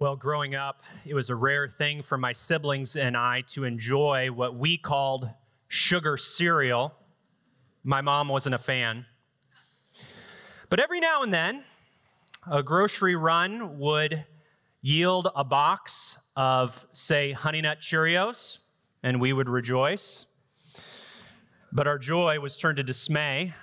Well, growing up, it was a rare thing for my siblings and I to enjoy what we called sugar cereal. My mom wasn't a fan. But every now and then, a grocery run would yield a box of, say, Honey Nut Cheerios, and we would rejoice. But our joy was turned to dismay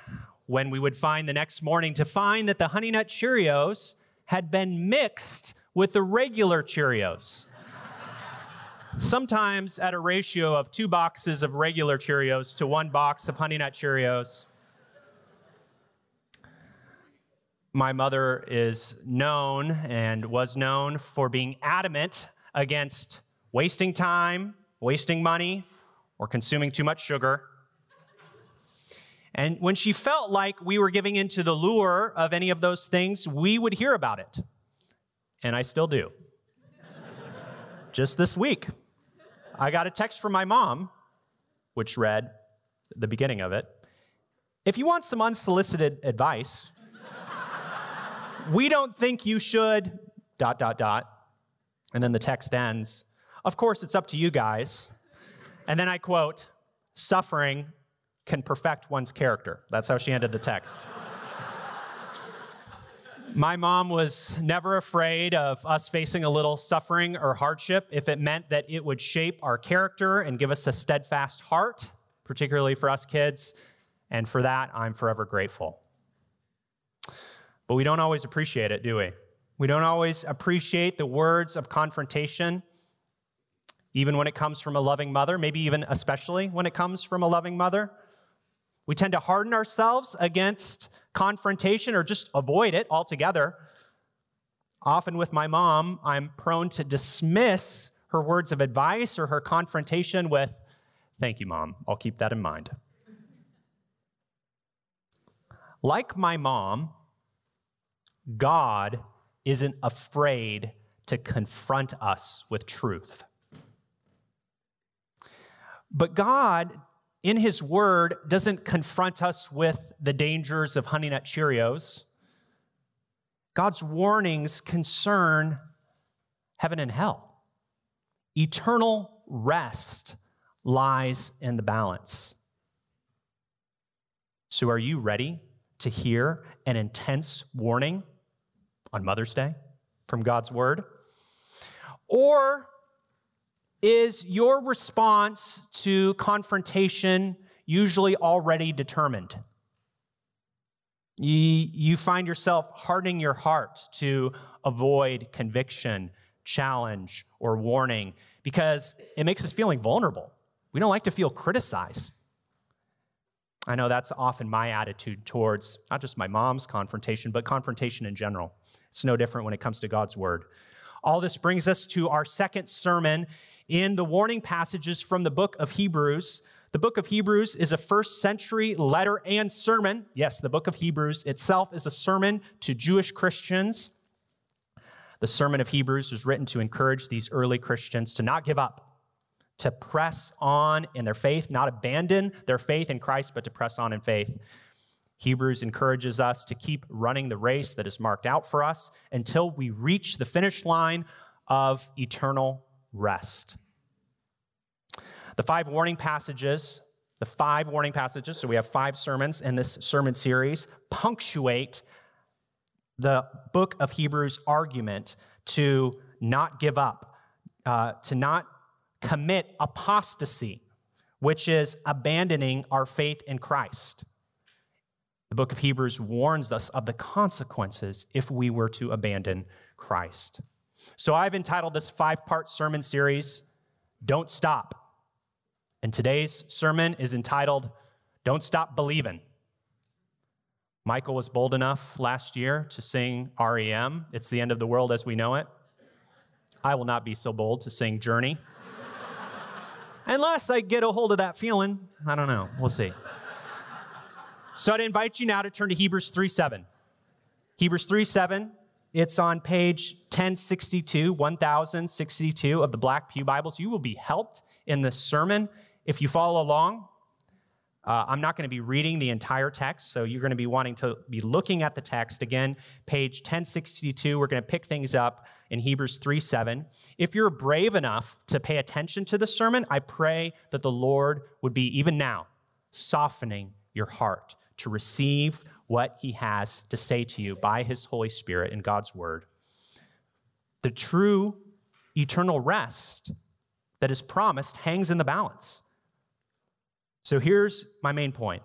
when we would find the next morning to find that the Honey Nut Cheerios had been mixed with the regular Cheerios. Sometimes at a ratio of two boxes of regular Cheerios to one box of Honey Nut Cheerios. My mother is known and was known for being adamant against wasting time, wasting money, or consuming too much sugar. And when she felt like we were giving into the lure of any of those things, we would hear about it and I still do. Just this week, I got a text from my mom, which read the beginning of it If you want some unsolicited advice, we don't think you should, dot, dot, dot. And then the text ends. Of course, it's up to you guys. And then I quote, suffering can perfect one's character. That's how she ended the text. My mom was never afraid of us facing a little suffering or hardship if it meant that it would shape our character and give us a steadfast heart, particularly for us kids. And for that, I'm forever grateful. But we don't always appreciate it, do we? We don't always appreciate the words of confrontation, even when it comes from a loving mother, maybe even especially when it comes from a loving mother. We tend to harden ourselves against confrontation or just avoid it altogether. Often with my mom, I'm prone to dismiss her words of advice or her confrontation with, Thank you, mom. I'll keep that in mind. Like my mom, God isn't afraid to confront us with truth. But God in his word doesn't confront us with the dangers of Honey Nut Cheerios. God's warnings concern heaven and hell. Eternal rest lies in the balance. So, are you ready to hear an intense warning on Mother's Day from God's Word? Or is your response to confrontation usually already determined? You, find yourself hardening your heart to avoid conviction, challenge, or warning because it makes us feeling vulnerable. We don't like to feel criticized. I know that's often my attitude towards not just my mom's confrontation, but confrontation in general. It's no different when it comes to God's word. All this brings us to our second sermon in the warning passages from the book of Hebrews. The book of Hebrews is a first century letter and sermon. Yes, the book of Hebrews itself is a sermon to Jewish Christians. The sermon of Hebrews was written to encourage these early Christians to not give up, to press on in their faith, not abandon their faith in Christ, but to press on in faith. Hebrews encourages us to keep running the race that is marked out for us until we reach the finish line of eternal rest. The five warning passages, the five warning passages, so we have five sermons in this sermon series, punctuate the book of Hebrews argument to not give up, uh, to not commit apostasy, which is abandoning our faith in Christ. The book of Hebrews warns us of the consequences if we were to abandon Christ. So I've entitled this five part sermon series, Don't Stop. And today's sermon is entitled, Don't Stop Believing. Michael was bold enough last year to sing REM, It's the End of the World as We Know It. I will not be so bold to sing Journey. Unless I get a hold of that feeling. I don't know. We'll see. So I'd invite you now to turn to Hebrews 3 7. Hebrews 3 7, it's on page 1062, 1062 of the Black Pew Bibles. You will be helped in this sermon if you follow along. Uh, I'm not going to be reading the entire text, so you're going to be wanting to be looking at the text. Again, page 1062, we're going to pick things up in Hebrews 3 7. If you're brave enough to pay attention to the sermon, I pray that the Lord would be, even now, softening your heart to receive what he has to say to you by his Holy Spirit in God's word. The true eternal rest that is promised hangs in the balance. So here's my main point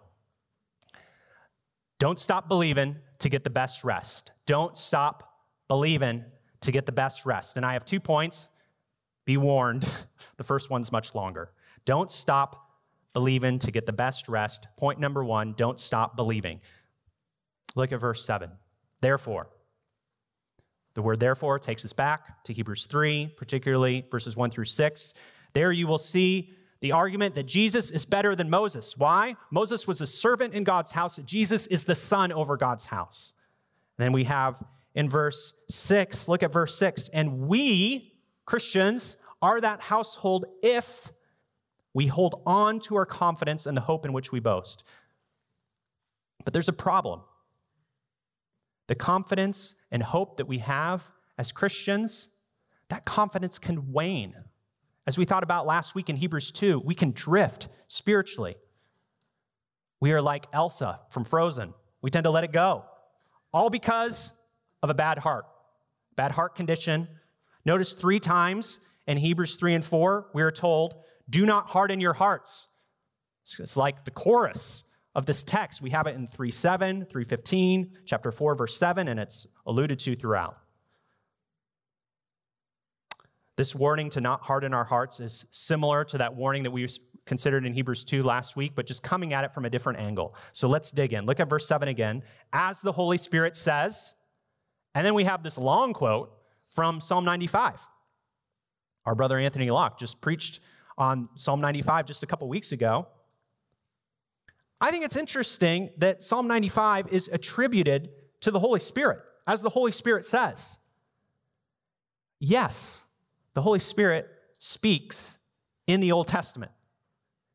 don't stop believing to get the best rest. Don't stop believing to get the best rest. And I have two points. Be warned, the first one's much longer. Don't stop believing to get the best rest. Point number one don't stop believing. Look at verse 7. Therefore, the word therefore takes us back to Hebrews 3, particularly verses 1 through 6. There you will see the argument that Jesus is better than Moses. Why? Moses was a servant in God's house, Jesus is the son over God's house. And then we have in verse 6, look at verse 6, and we, Christians, are that household if we hold on to our confidence and the hope in which we boast. But there's a problem. The confidence and hope that we have as Christians, that confidence can wane. As we thought about last week in Hebrews 2, we can drift spiritually. We are like Elsa from Frozen. We tend to let it go, all because of a bad heart, bad heart condition. Notice three times in Hebrews 3 and 4, we are told, do not harden your hearts. It's like the chorus of this text. We have it in 3 7, 315, chapter 4, verse 7, and it's alluded to throughout. This warning to not harden our hearts is similar to that warning that we considered in Hebrews 2 last week, but just coming at it from a different angle. So let's dig in. Look at verse 7 again. As the Holy Spirit says, and then we have this long quote from Psalm 95. Our brother Anthony Locke just preached on Psalm 95 just a couple weeks ago. I think it's interesting that Psalm 95 is attributed to the Holy Spirit, as the Holy Spirit says. Yes, the Holy Spirit speaks in the Old Testament,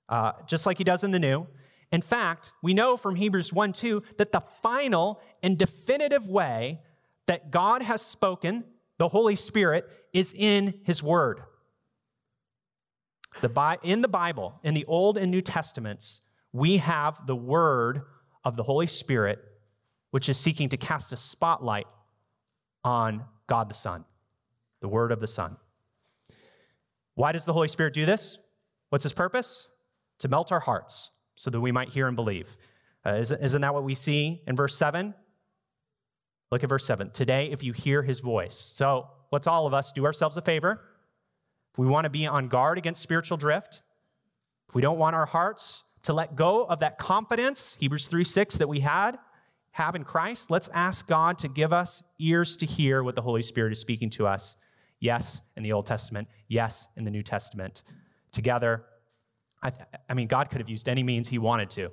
uh, just like he does in the New. In fact, we know from Hebrews 1 2 that the final and definitive way that God has spoken, the Holy Spirit, is in his word. The, in the Bible, in the Old and New Testaments, we have the word of the Holy Spirit, which is seeking to cast a spotlight on God the Son, the word of the Son. Why does the Holy Spirit do this? What's his purpose? To melt our hearts so that we might hear and believe. Uh, isn't, isn't that what we see in verse 7? Look at verse 7. Today, if you hear his voice. So let's all of us do ourselves a favor. If we want to be on guard against spiritual drift, if we don't want our hearts to let go of that confidence, Hebrews 3 6, that we had, have in Christ, let's ask God to give us ears to hear what the Holy Spirit is speaking to us. Yes, in the Old Testament. Yes, in the New Testament. Together, I, I mean, God could have used any means He wanted to,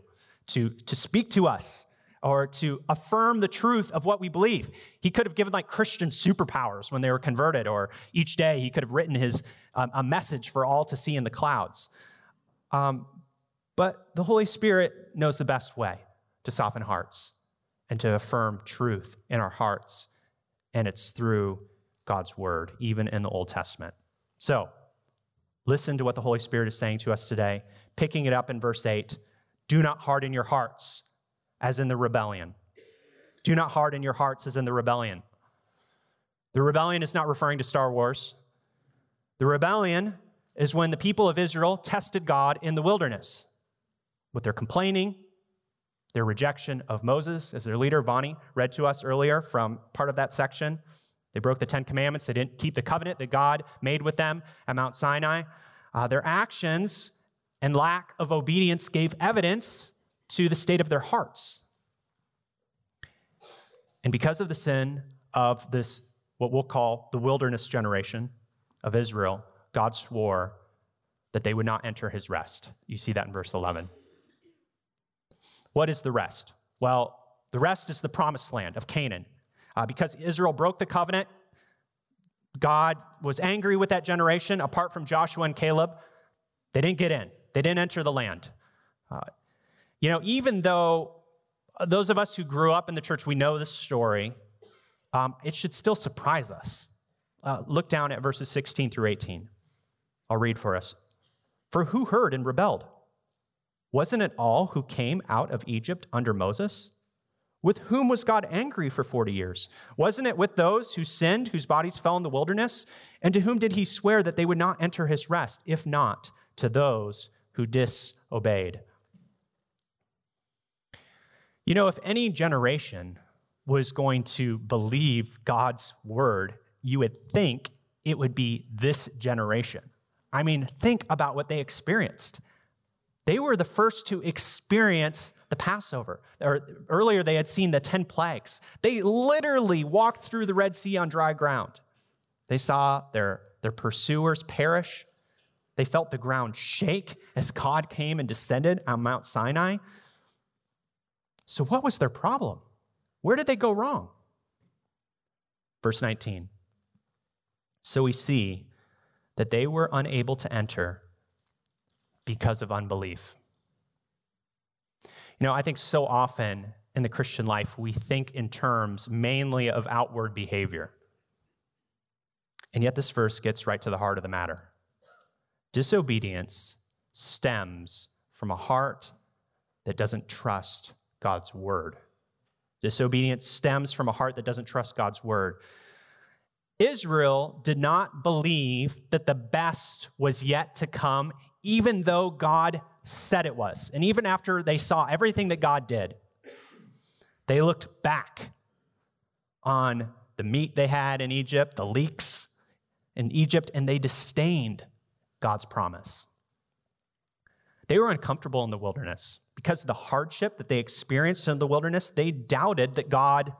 to, to speak to us or to affirm the truth of what we believe. He could have given like Christian superpowers when they were converted, or each day he could have written his um, a message for all to see in the clouds. Um, but the Holy Spirit knows the best way to soften hearts and to affirm truth in our hearts. And it's through God's word, even in the Old Testament. So, listen to what the Holy Spirit is saying to us today, picking it up in verse 8. Do not harden your hearts as in the rebellion. Do not harden your hearts as in the rebellion. The rebellion is not referring to Star Wars. The rebellion is when the people of Israel tested God in the wilderness with their complaining, their rejection of Moses as their leader. Bonnie read to us earlier from part of that section. They broke the Ten Commandments. They didn't keep the covenant that God made with them at Mount Sinai. Uh, their actions and lack of obedience gave evidence to the state of their hearts. And because of the sin of this, what we'll call the wilderness generation of Israel, God swore that they would not enter his rest. You see that in verse 11. What is the rest? Well, the rest is the promised land of Canaan. Uh, because Israel broke the covenant, God was angry with that generation. Apart from Joshua and Caleb, they didn't get in, they didn't enter the land. Uh, you know, even though those of us who grew up in the church, we know this story, um, it should still surprise us. uh, look down at verses 16 through 18. I'll read for us. For who heard and rebelled? Wasn't it all who came out of Egypt under Moses? With whom was God angry for 40 years? Wasn't it with those who sinned, whose bodies fell in the wilderness? And to whom did he swear that they would not enter his rest, if not to those who disobeyed? You know, if any generation was going to believe God's word, you would think it would be this generation. I mean, think about what they experienced. They were the first to experience the Passover. Or earlier, they had seen the 10 plagues. They literally walked through the Red Sea on dry ground. They saw their, their pursuers perish. They felt the ground shake as God came and descended on Mount Sinai. So, what was their problem? Where did they go wrong? Verse 19. So we see that they were unable to enter because of unbelief. You know, I think so often in the Christian life, we think in terms mainly of outward behavior. And yet, this verse gets right to the heart of the matter. Disobedience stems from a heart that doesn't trust God's word. Disobedience stems from a heart that doesn't trust God's word. Israel did not believe that the best was yet to come, even though God said it was. And even after they saw everything that God did, they looked back on the meat they had in Egypt, the leeks in Egypt, and they disdained God's promise. They were uncomfortable in the wilderness. Because of the hardship that they experienced in the wilderness, they doubted that God,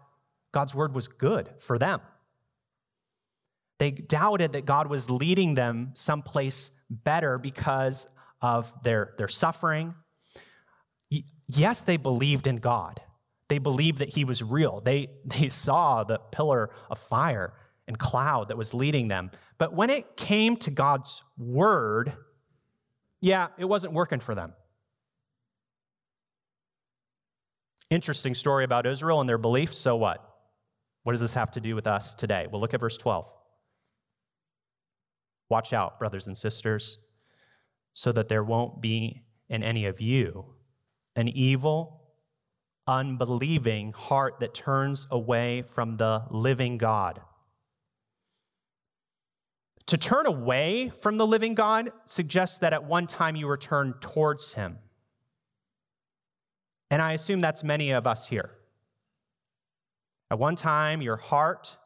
God's word was good for them. They doubted that God was leading them someplace better because of their, their suffering. Yes, they believed in God. They believed that He was real. They, they saw the pillar of fire and cloud that was leading them. But when it came to God's word, yeah, it wasn't working for them. Interesting story about Israel and their beliefs. So what? What does this have to do with us today? Well, look at verse 12. Watch out, brothers and sisters, so that there won't be in any of you an evil, unbelieving heart that turns away from the living God. To turn away from the living God suggests that at one time you were turned towards him. And I assume that's many of us here. At one time, your heart,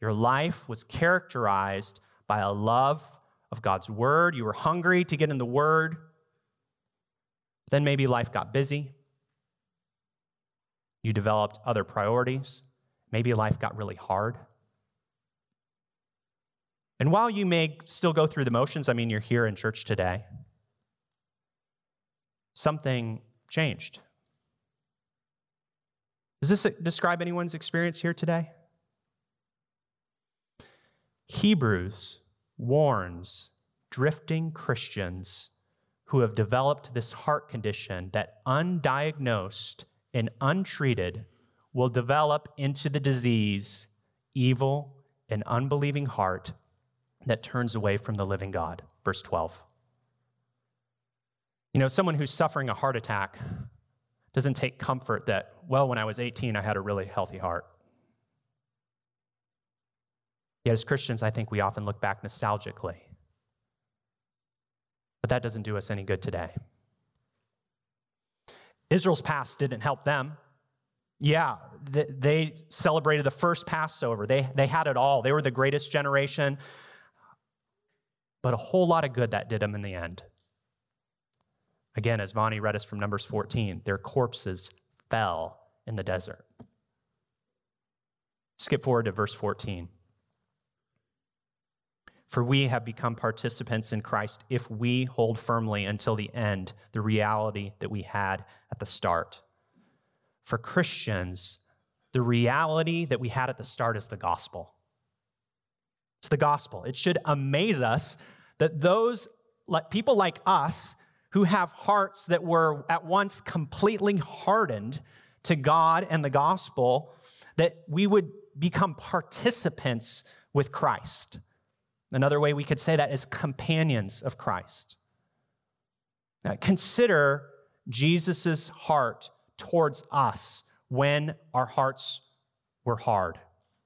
your life was characterized by a love of God's word. You were hungry to get in the word. Then maybe life got busy. You developed other priorities. Maybe life got really hard. And while you may still go through the motions, I mean, you're here in church today, something changed. Does this describe anyone's experience here today? Hebrews warns drifting Christians who have developed this heart condition that undiagnosed and untreated will develop into the disease, evil, and unbelieving heart that turns away from the living God. Verse 12. You know, someone who's suffering a heart attack doesn't take comfort that, well, when I was 18, I had a really healthy heart. Yet as Christians, I think we often look back nostalgically. But that doesn't do us any good today. Israel's past didn't help them. Yeah, they celebrated the first Passover. They, they had it all. They were the greatest generation but a whole lot of good that did them in the end. Again, as Vonnie read us from Numbers 14, their corpses fell in the desert. Skip forward to verse 14. For we have become participants in Christ if we hold firmly until the end the reality that we had at the start. For Christians, the reality that we had at the start is the gospel. It's the gospel. It should amaze us that those like people like us who have hearts that were at once completely hardened to God and the gospel, that we would become participants with Christ. Another way we could say that is companions of Christ. Now, consider Jesus' heart towards us when our hearts were hard,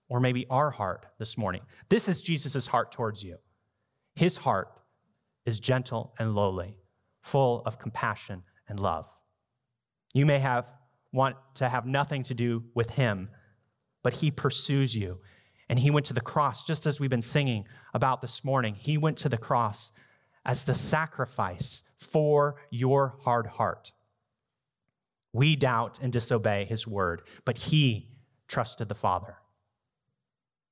or maybe our heart this morning. This is Jesus' heart towards you. His heart is gentle and lowly, full of compassion and love. You may have want to have nothing to do with him, but he pursues you. And he went to the cross, just as we've been singing about this morning. He went to the cross as the sacrifice for your hard heart. We doubt and disobey his word, but he trusted the Father.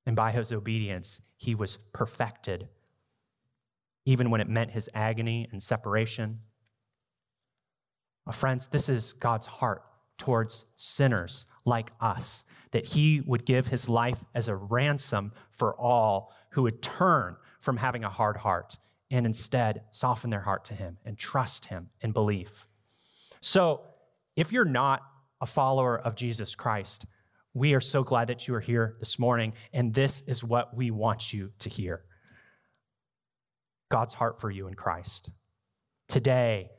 And by his obedience, he was perfected, even when it meant his agony and separation. Well, friends, this is God's heart towards sinners like us, that he would give his life as a ransom for all who would turn from having a hard heart and instead soften their heart to him and trust him in belief. So, if you're not a follower of Jesus Christ, we are so glad that you are here this morning, and this is what we want you to hear God's heart for you in Christ. Today,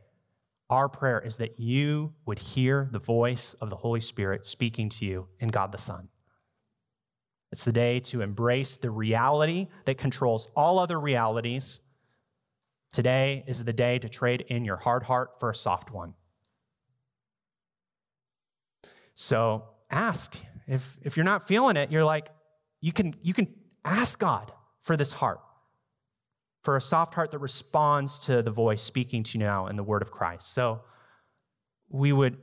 our prayer is that you would hear the voice of the Holy Spirit speaking to you in God the Son. It's the day to embrace the reality that controls all other realities. Today is the day to trade in your hard heart for a soft one. So ask. If, if you're not feeling it, you're like, you can, you can ask God for this heart for a soft heart that responds to the voice speaking to you now in the word of Christ. So we would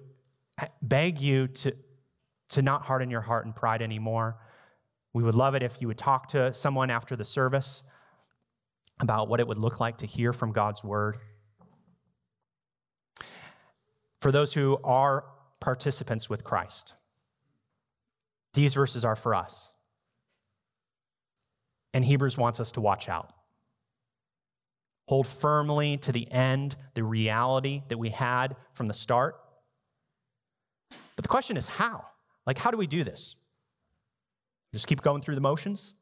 beg you to, to not harden your heart and pride anymore. We would love it if you would talk to someone after the service about what it would look like to hear from God's word. For those who are participants with Christ, these verses are for us. And Hebrews wants us to watch out. Hold firmly to the end the reality that we had from the start. But the question is how? Like, how do we do this? Just keep going through the motions?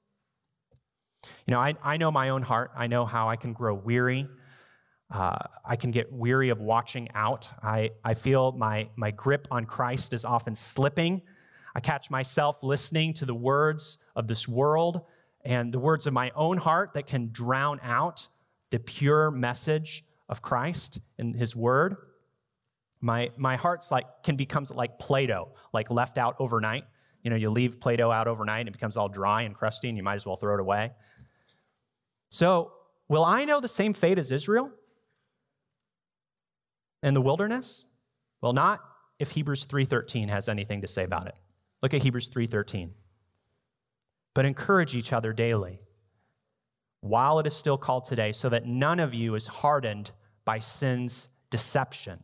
You know, I, I know my own heart. I know how I can grow weary. Uh, I can get weary of watching out. I, I feel my, my grip on Christ is often slipping. I catch myself listening to the words of this world and the words of my own heart that can drown out the pure message of Christ and his word, my, my heart's like can become like Play-Doh, like left out overnight. You know, you leave Play-Doh out overnight and it becomes all dry and crusty and you might as well throw it away. So, will I know the same fate as Israel in the wilderness? Well, not if Hebrews 3:13 has anything to say about it. Look at Hebrews 3:13. But encourage each other daily while it is still called today, so that none of you is hardened by sin's deception.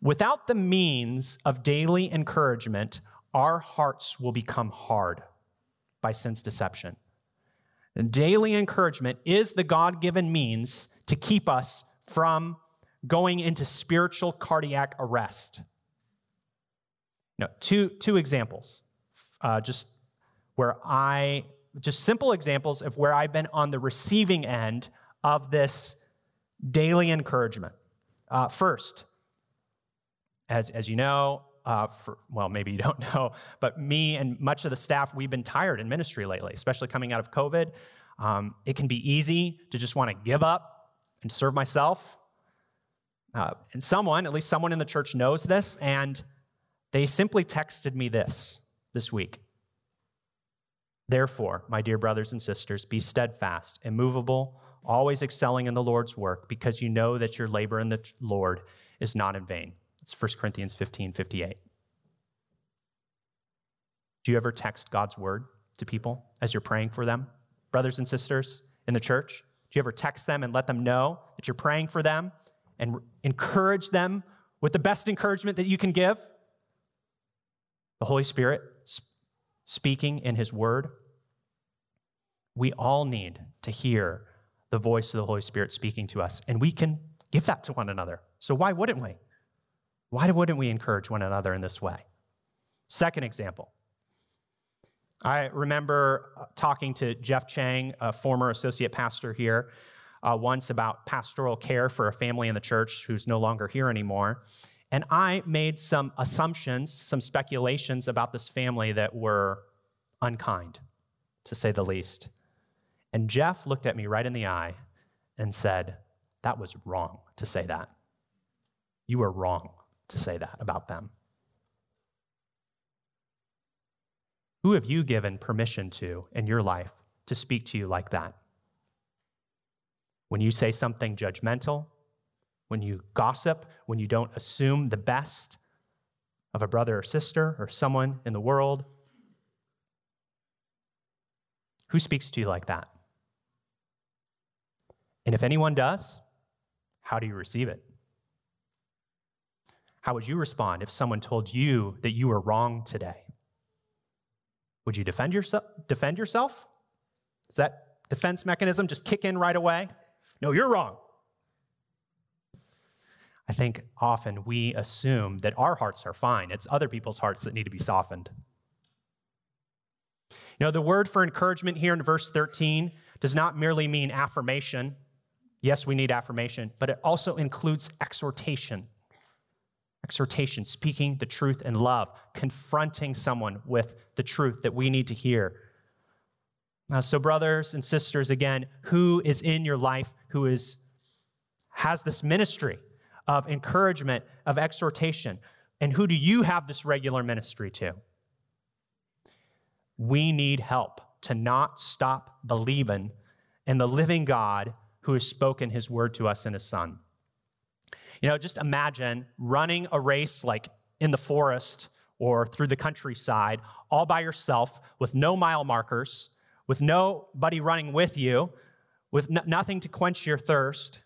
Without the means of daily encouragement, our hearts will become hard by sin's deception. And daily encouragement is the God given means to keep us from going into spiritual cardiac arrest. Know, two, two examples, uh, just where I just simple examples of where I've been on the receiving end of this daily encouragement. Uh, first, as, as you know, uh, for, well, maybe you don't know, but me and much of the staff, we've been tired in ministry lately, especially coming out of COVID. Um, it can be easy to just want to give up and serve myself. Uh, and someone, at least someone in the church, knows this, and they simply texted me this this week. Therefore, my dear brothers and sisters, be steadfast, immovable, always excelling in the Lord's work, because you know that your labor in the Lord is not in vain. It's 1 Corinthians 15 58. Do you ever text God's word to people as you're praying for them? Brothers and sisters in the church? Do you ever text them and let them know that you're praying for them and encourage them with the best encouragement that you can give? The Holy Spirit speaking in His word we all need to hear the voice of the Holy Spirit speaking to us, and we can give that to one another. So, why wouldn't we? Why wouldn't we encourage one another in this way? Second example I remember uh, talking to Jeff Chang, a former associate pastor here, uh, once about pastoral care for a family in the church who's no longer here anymore. And I made some assumptions, some speculations about this family that were unkind, to say the least. And Jeff looked at me right in the eye and said, That was wrong to say that. You were wrong to say that about them. Who have you given permission to in your life to speak to you like that? When you say something judgmental, when you gossip, when you don't assume the best of a brother or sister or someone in the world, who speaks to you like that? And if anyone does, how do you receive it? How would you respond if someone told you that you were wrong today? Would you defend yourself? Defend yourself? Does that defense mechanism just kick in right away? No, you're wrong. I think often we assume that our hearts are fine. It's other people's hearts that need to be softened. You know, the word for encouragement here in verse 13 does not merely mean affirmation. Yes, we need affirmation, but it also includes exhortation. Exhortation, speaking the truth in love, confronting someone with the truth that we need to hear. Now, so, brothers and sisters, again, who is in your life who is, has this ministry of encouragement, of exhortation? And who do you have this regular ministry to? We need help to not stop believing in the living God who has spoken his word to us in his son. You know, just imagine running a race like in the forest or through the countryside all by yourself with no mile markers, with nobody running with you, with nothing to quench your thirst,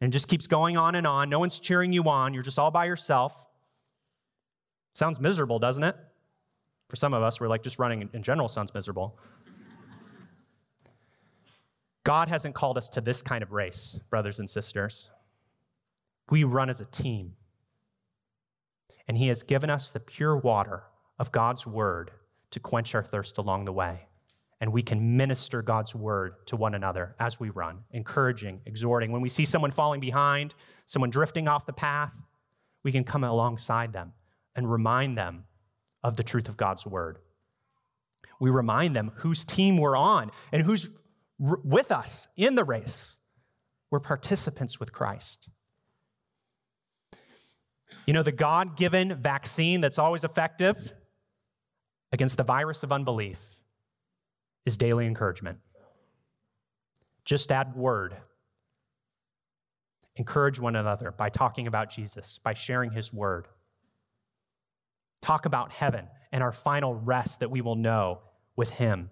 and just keeps going on and on. No one's cheering you on. You're just all by yourself. Sounds miserable, doesn't it? For some of us, we're like just running in general sounds miserable. God hasn't called us to this kind of race, brothers and sisters. We run as a team. And He has given us the pure water of God's word to quench our thirst along the way. And we can minister God's word to one another as we run, encouraging, exhorting. When we see someone falling behind, someone drifting off the path, we can come alongside them and remind them of the truth of God's word. We remind them whose team we're on and with us in the race. We're participants with Christ. You know, the God given vaccine that's always effective against the virus of unbelief is daily encouragement. Just add word. Encourage one another by talking about Jesus, by sharing his word. Talk about heaven and our final rest that we will know with him.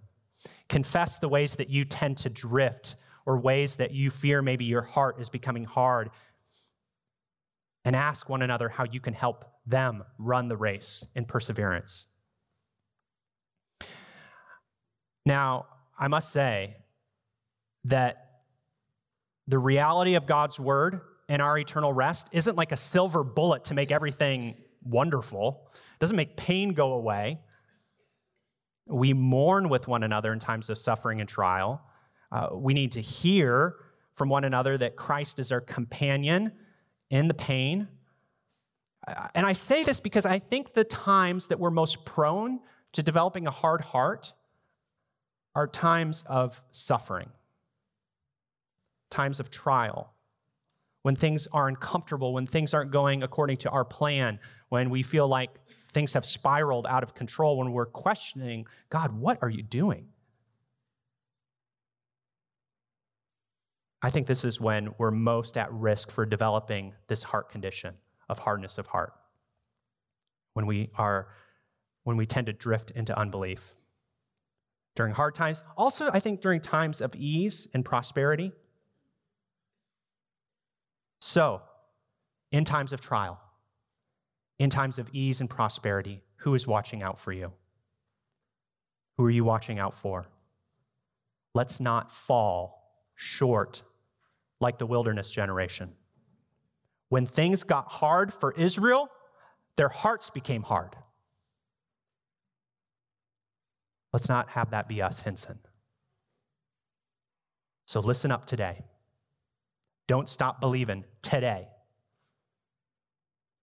Confess the ways that you tend to drift or ways that you fear maybe your heart is becoming hard. And ask one another how you can help them run the race in perseverance. Now, I must say that the reality of God's word and our eternal rest isn't like a silver bullet to make everything wonderful. It doesn't make pain go away. We mourn with one another in times of suffering and trial. Uh, we need to hear from one another that Christ is our companion in the pain. And I say this because I think the times that we're most prone to developing a hard heart are times of suffering, times of trial, when things are uncomfortable, when things aren't going according to our plan, when we feel like things have spiraled out of control, when we're questioning, God, what are you doing? I think this is when we're most at risk for developing this heart condition of hardness of heart. When we are when we tend to drift into unbelief. During hard times, also I think during times of ease and prosperity. So, in times of trial, in times of ease and prosperity, who is watching out for you? Who are you watching out for? Let's not fall short like the wilderness generation. When things got hard for Israel, their hearts became hard. Let's not have that be us, Hinson. So listen up today. Don't stop believing today.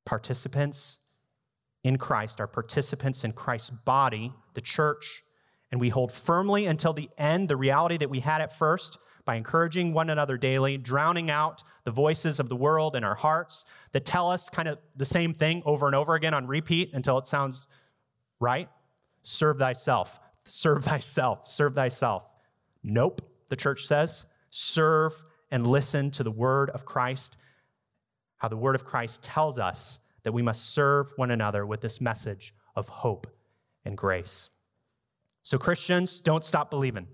Participants in Christ are participants in Christ's body, the church, and we hold firmly until the end the reality that we had at first by encouraging one another daily, drowning out the voices of the world in our hearts that tell us kind of the same thing over and over again on repeat until it sounds right. Serve thyself, serve thyself, serve thyself. Nope, the church says. Serve and listen to the word of Christ, how the word of Christ tells us that we must serve one another with this message of hope and grace. So, Christians, don't stop believing.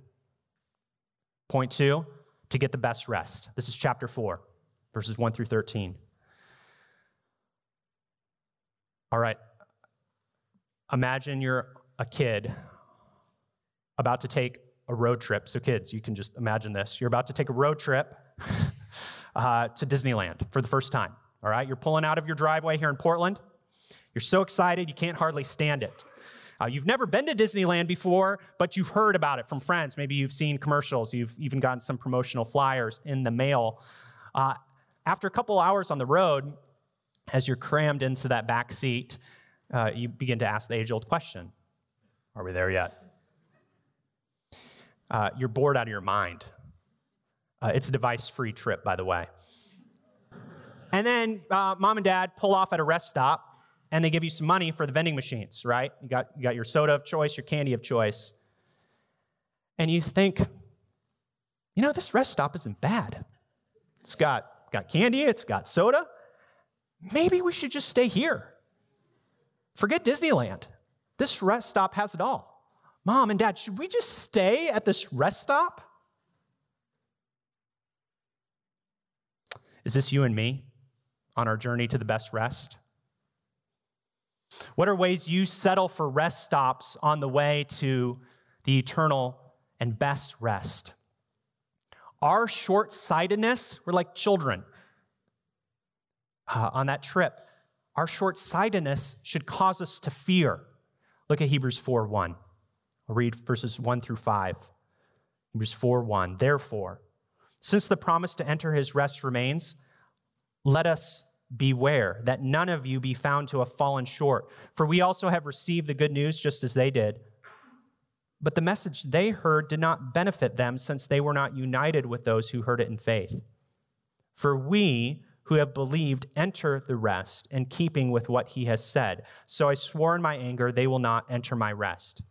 Point two, to get the best rest. This is chapter four, verses one through 13. All right, imagine you're a kid about to take a road trip. So, kids, you can just imagine this. You're about to take a road trip uh, to Disneyland for the first time. All right, you're pulling out of your driveway here in Portland. You're so excited, you can't hardly stand it. Uh, you've never been to Disneyland before, but you've heard about it from friends. Maybe you've seen commercials, you've even gotten some promotional flyers in the mail. Uh, after a couple hours on the road, as you're crammed into that back seat, uh, you begin to ask the age old question Are we there yet? Uh, you're bored out of your mind. Uh, it's a device free trip, by the way. And then uh, mom and dad pull off at a rest stop and they give you some money for the vending machines, right? You got, you got your soda of choice, your candy of choice. And you think, you know, this rest stop isn't bad. It's got, got candy, it's got soda. Maybe we should just stay here. Forget Disneyland. This rest stop has it all. Mom and dad, should we just stay at this rest stop? Is this you and me on our journey to the best rest? What are ways you settle for rest stops on the way to the eternal and best rest? Our short sightedness, we're like children uh, on that trip. Our short sightedness should cause us to fear. Look at Hebrews 4 1. I'll read verses 1 through 5. Hebrews 4 1. Therefore, since the promise to enter his rest remains, let us beware that none of you be found to have fallen short. For we also have received the good news just as they did. But the message they heard did not benefit them since they were not united with those who heard it in faith. For we who have believed enter the rest in keeping with what he has said. So I swore in my anger, they will not enter my rest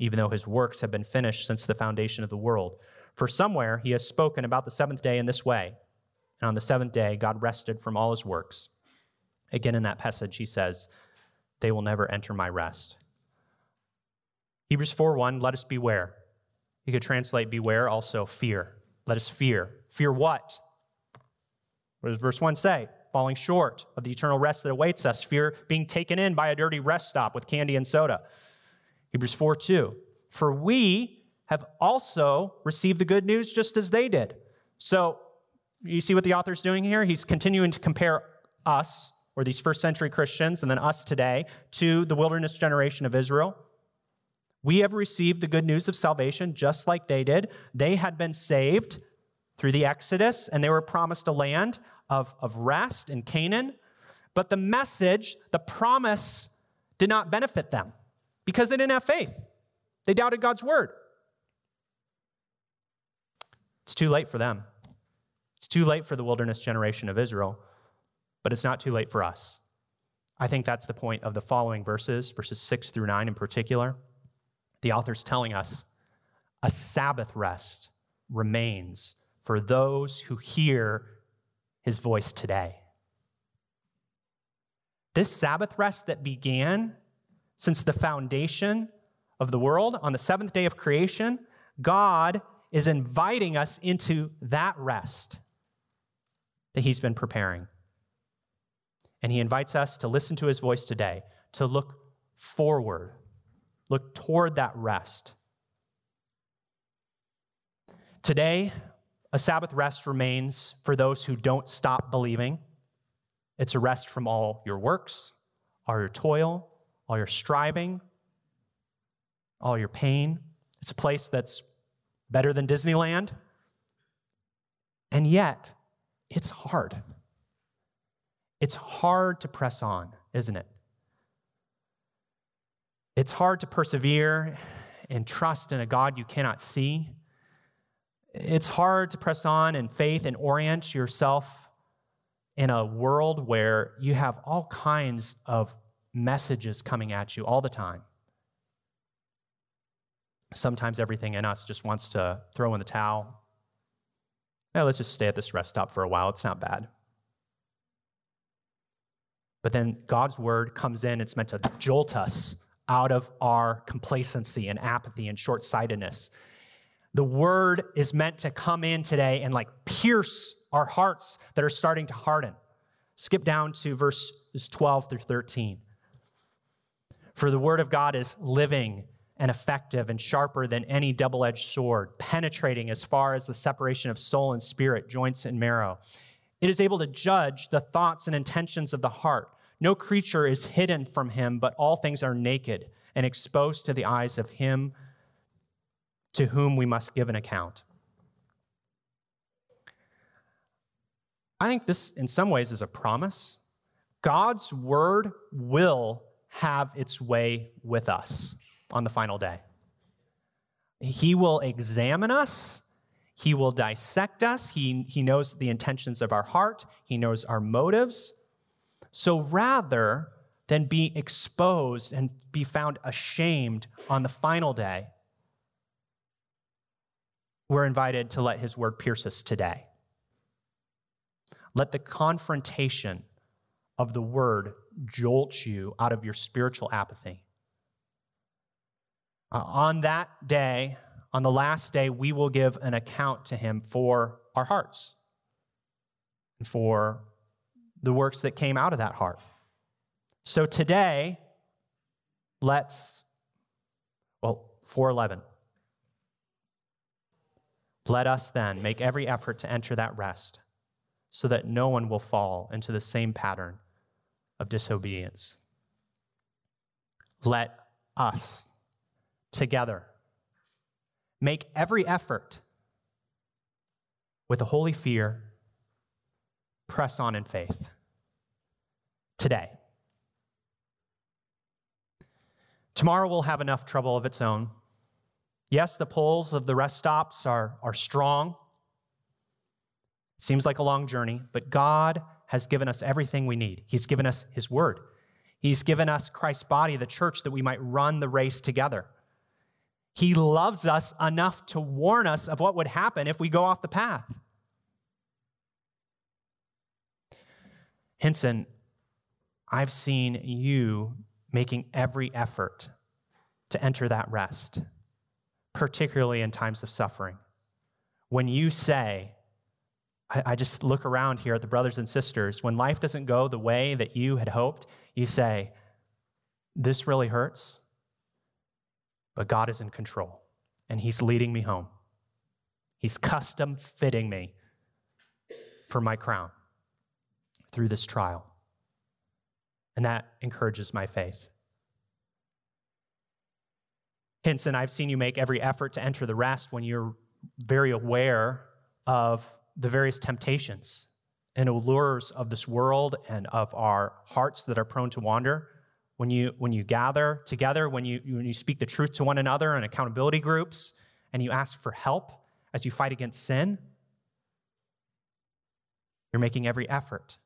even though his works have been finished since the foundation of the world. For somewhere he has spoken about the seventh day in this way. And on the seventh day, God rested from all his works. Again, in that passage, he says, They will never enter my rest. Hebrews 4 1, let us beware. You could translate beware also fear. Let us fear. Fear what? What does verse 1 say? Falling short of the eternal rest that awaits us. Fear being taken in by a dirty rest stop with candy and soda. Hebrews 4 2. For we have also received the good news just as they did. So, you see what the author's doing here? He's continuing to compare us, or these first century Christians, and then us today, to the wilderness generation of Israel. We have received the good news of salvation just like they did. They had been saved through the Exodus, and they were promised a land of, of rest in Canaan. But the message, the promise, did not benefit them because they didn't have faith. They doubted God's word. It's too late for them. It's too late for the wilderness generation of Israel, but it's not too late for us. I think that's the point of the following verses, verses 6 through 9 in particular. The author's telling us a Sabbath rest remains for those who hear his voice today. This Sabbath rest that began since the foundation of the world, on the seventh day of creation, God is inviting us into that rest that He's been preparing. And He invites us to listen to His voice today, to look forward, look toward that rest. Today, a Sabbath rest remains for those who don't stop believing. It's a rest from all your works, all your toil, all your striving, all your pain. It's a place that's better than Disneyland. And yet, it's hard. It's hard to press on, isn't it? It's hard to persevere and trust in a God you cannot see. It's hard to press on in faith and orient yourself in a world where you have all kinds of messages coming at you all the time. Sometimes everything in us just wants to throw in the towel. Hey, let's just stay at this rest stop for a while. It's not bad. But then God's word comes in, it's meant to jolt us out of our complacency and apathy and short sightedness. The word is meant to come in today and like pierce our hearts that are starting to harden. Skip down to verses 12 through 13. For the word of God is living and effective and sharper than any double edged sword, penetrating as far as the separation of soul and spirit, joints and marrow. It is able to judge the thoughts and intentions of the heart. No creature is hidden from him, but all things are naked and exposed to the eyes of him to whom we must give an account. I think this, in some ways, is a promise. God's word will have its way with us on the final day. He will examine us. He will dissect us. He, he knows the intentions of our heart. He knows our motives. So rather than be exposed and be found ashamed on the final day, we're invited to let his word pierce us today. Let the confrontation of the word jolt you out of your spiritual apathy. Uh, on that day, on the last day, we will give an account to him for our hearts and for the works that came out of that heart. So today, let's, well, 411. Let us then make every effort to enter that rest so that no one will fall into the same pattern of disobedience. Let us together make every effort with a holy fear, press on in faith today. Tomorrow will have enough trouble of its own. Yes, the poles of the rest stops are, are strong. It seems like a long journey, but God has given us everything we need. He's given us His word. He's given us Christ's body, the church, that we might run the race together. He loves us enough to warn us of what would happen if we go off the path. Hinson, I've seen you making every effort to enter that rest particularly in times of suffering. When you say, I, I, just look around here at the brothers and sisters, when life doesn't go the way that you had hoped, you say, This really hurts, but God is in control, and He's leading me home. He's custom fitting me for my crown through this trial. And that encourages my faith. Hinson, I've seen you make every effort to enter the rest when you're very aware of the various temptations and allures of this world and of our hearts that are prone to wander. When you, when you gather together, when you, when you speak the truth to one another in accountability groups, and you ask for help as you fight against sin, you're making every effort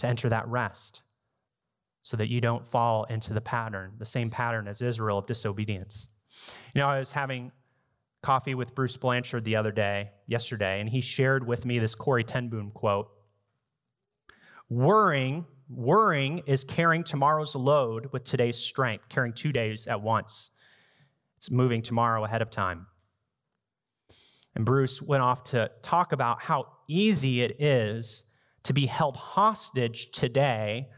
to enter that rest so that you don't fall into the pattern, the same pattern as Israel of disobedience. You know, I was having coffee with Bruce Blanchard the other day, yesterday, and he shared with me this Corrie ten Boom quote. Worrying, worrying is carrying tomorrow's load with today's strength, carrying two days at once. It's moving tomorrow ahead of time. And Bruce went off to talk about how easy it is to be held hostage today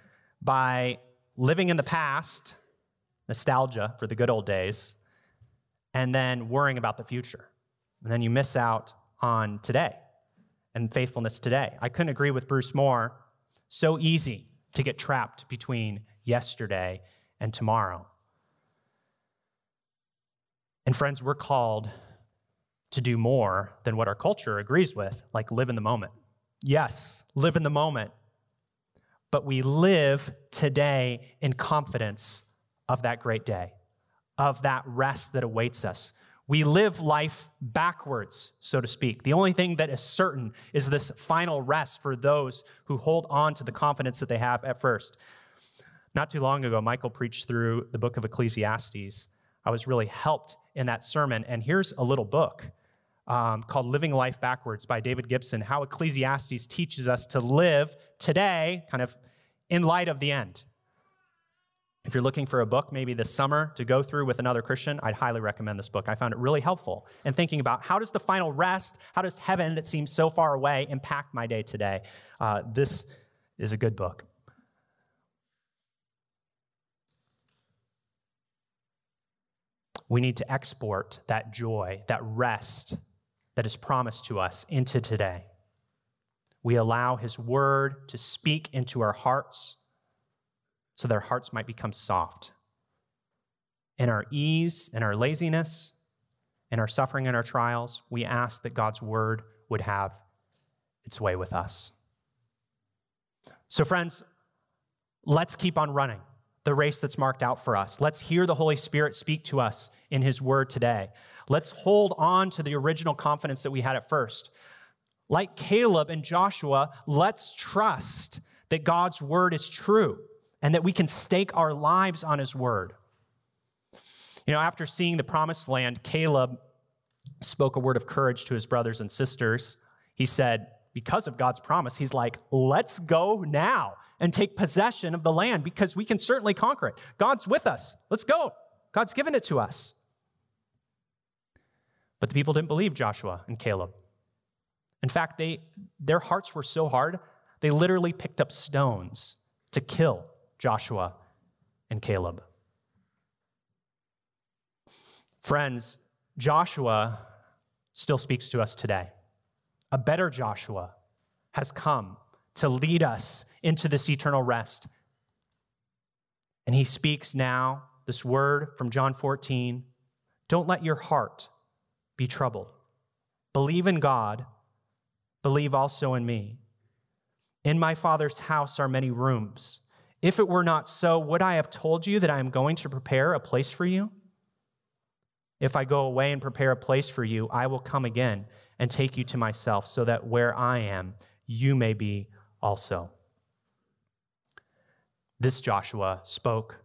by living in the past, nostalgia for the good old days, and then worrying about the future. And then you miss out on today and faithfulness today. I couldn't agree with Bruce more. So easy to get trapped between yesterday and tomorrow. And friends, we're called to do more than what our culture agrees with, like live in the moment. Yes, live in the moment. But we live today in confidence of that great day, of that rest that awaits us. We live life backwards, so to speak. The only thing that is certain is this final rest for those who hold on to the confidence that they have at first. Not too long ago, Michael preached through the book of Ecclesiastes. I was really helped in that sermon. And here's a little book um, called Living Life Backwards by David Gibson How Ecclesiastes Teaches Us to Live Today, kind of in light of the end. If you're looking for a book maybe this summer to go through with another Christian, I'd highly recommend this book. I found it really helpful in thinking about how does the final rest, how does heaven that seems so far away impact my day today. Uh, this is a good book. We need to export that joy, that rest that is promised to us into today. We allow His word to speak into our hearts so their hearts might become soft. In our ease in our laziness, in our suffering and our trials, we ask that God's word would have its way with us. So, friends, let's keep on running the race that's marked out for us. Let's hear the Holy Spirit speak to us in His word today. Let's hold on to the original confidence that we had at first. Like Caleb and Joshua, let's trust that God's word is true and that we can stake our lives on his word. You know, after seeing the promised land, Caleb spoke a word of courage to his brothers and sisters. He said, because of God's promise, he's like, let's go now and take possession of the land because we can certainly conquer it. God's with us. Let's go. God's given it to us. But the people didn't believe Joshua and Caleb. In fact, they, their hearts were so hard, they literally picked up stones to kill Joshua, and Caleb. Friends, Joshua still speaks to us today. A better Joshua has come to lead us into this eternal rest. And he speaks now this word from John 14 Don't let your heart be troubled. Believe in God, believe also in me. In my Father's house are many rooms. If it were not so, would I have told you that I am going to prepare a place for you? If I go away and prepare a place for you, I will come again and take you to myself, so that where I am, you may be also. This Joshua spoke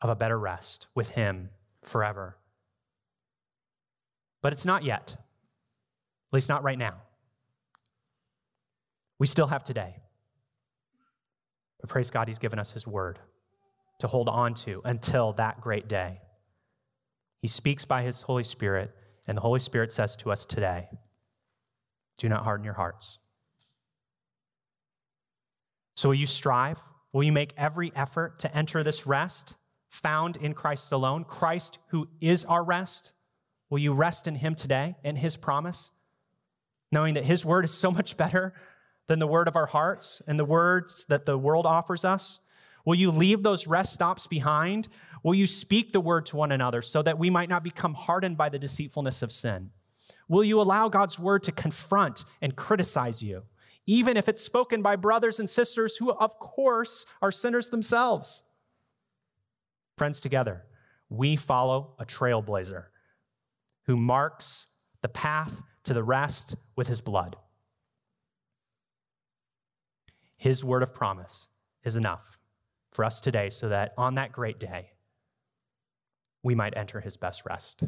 of a better rest with him forever. But it's not yet, at least not right now. We still have today. But praise God, He's given us His word to hold on to until that great day. He speaks by His Holy Spirit, and the Holy Spirit says to us today do not harden your hearts. So, will you strive? Will you make every effort to enter this rest found in Christ alone? Christ, who is our rest. Will you rest in Him today, in His promise, knowing that His word is so much better than the word of our hearts and the words that the world offers us? Will you leave those rest stops behind? Will you speak the word to one another so that we might not become hardened by the deceitfulness of sin? Will you allow God's word to confront and criticize you, even if it's spoken by brothers and sisters who, of course, are sinners themselves? Friends, together, we follow a trailblazer who marks the path to the rest with his blood. His word of promise is enough for us today so that on that great day, we might enter his best rest.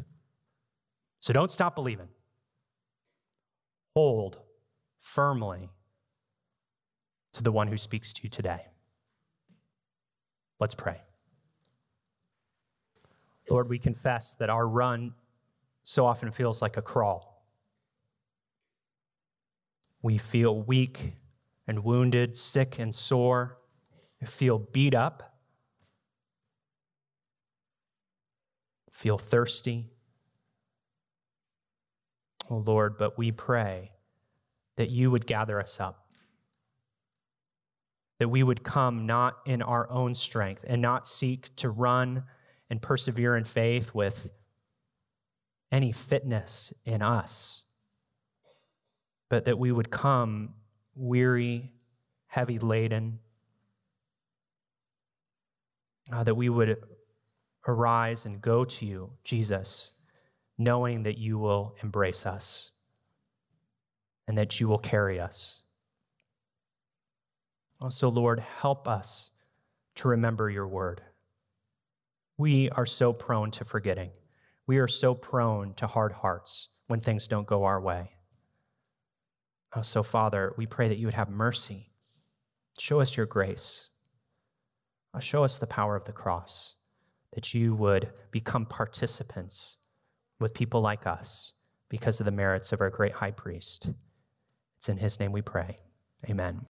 So don't stop believing. Hold firmly to the one who speaks to you today. Let's pray. Lord, we confess that our run so often feels like a crawl. We feel weak and wounded, sick and sore, feel beat up, feel thirsty. Oh Lord, but we pray that you would gather us up, that we would come not in our own strength and not seek to run and persevere in faith with any fitness in us, but that we would come weary, heavy laden, uh, that we would arise and go to you, Jesus, knowing that you will embrace us and that you will carry us. So, Lord, help us to remember your word. We are so prone to forgetting. We are so prone to hard hearts when things don't go our way. Oh, so, Father, we pray that you would have mercy. Show us your grace. Uh, show us the power of the cross, that you would become participants with people like us because of the merits of our great high priest. It's in his name we pray. Amen.